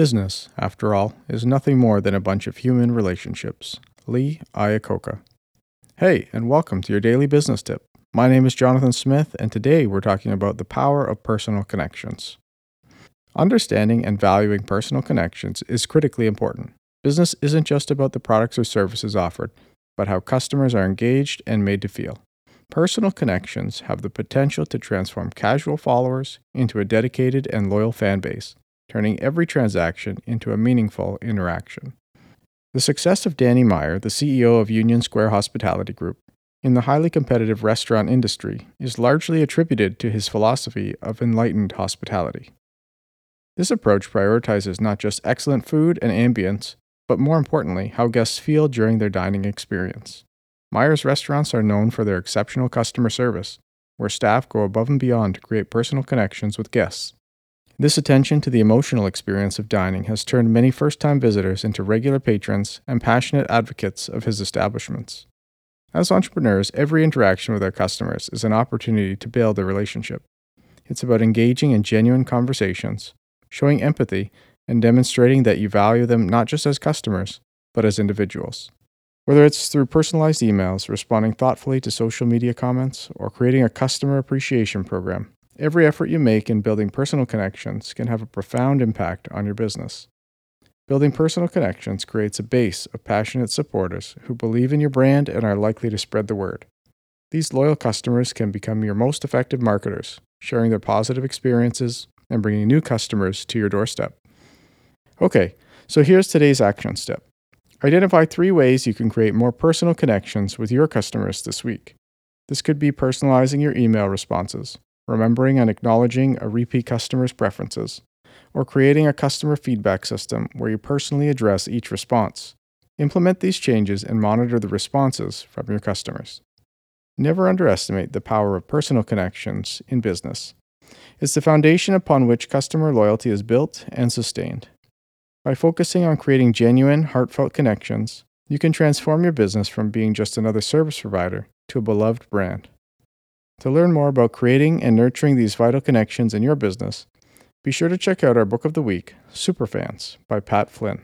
Business, after all, is nothing more than a bunch of human relationships. Lee Iacocca. Hey, and welcome to your daily business tip. My name is Jonathan Smith, and today we're talking about the power of personal connections. Understanding and valuing personal connections is critically important. Business isn't just about the products or services offered, but how customers are engaged and made to feel. Personal connections have the potential to transform casual followers into a dedicated and loyal fan base, turning every transaction into a meaningful interaction. The success of Danny Meyer, the CEO of Union Square Hospitality Group, in the highly competitive restaurant industry is largely attributed to his philosophy of enlightened hospitality. This approach prioritizes not just excellent food and ambience, but more importantly, how guests feel during their dining experience. Meyer's restaurants are known for their exceptional customer service, where staff go above and beyond to create personal connections with guests. This attention to the emotional experience of dining has turned many first time visitors into regular patrons and passionate advocates of his establishments. As entrepreneurs, every interaction with our customers is an opportunity to build a relationship. It's about engaging in genuine conversations, showing empathy, and demonstrating that you value them not just as customers, but as individuals. Whether it's through personalized emails, responding thoughtfully to social media comments, or creating a customer appreciation program, every effort you make in building personal connections can have a profound impact on your business. Building personal connections creates a base of passionate supporters who believe in your brand and are likely to spread the word. These loyal customers can become your most effective marketers, sharing their positive experiences and bringing new customers to your doorstep. Okay, so here's today's action step. Identify three ways you can create more personal connections with your customers this week. This could be personalizing your email responses, remembering and acknowledging a repeat customer's preferences, or creating a customer feedback system where you personally address each response. Implement these changes and monitor the responses from your customers. Never underestimate the power of personal connections in business. It's the foundation upon which customer loyalty is built and sustained. By focusing on creating genuine, heartfelt connections, you can transform your business from being just another service provider to a beloved brand. To learn more about creating and nurturing these vital connections in your business, be sure to check out our book of the week, Superfans by Pat Flynn.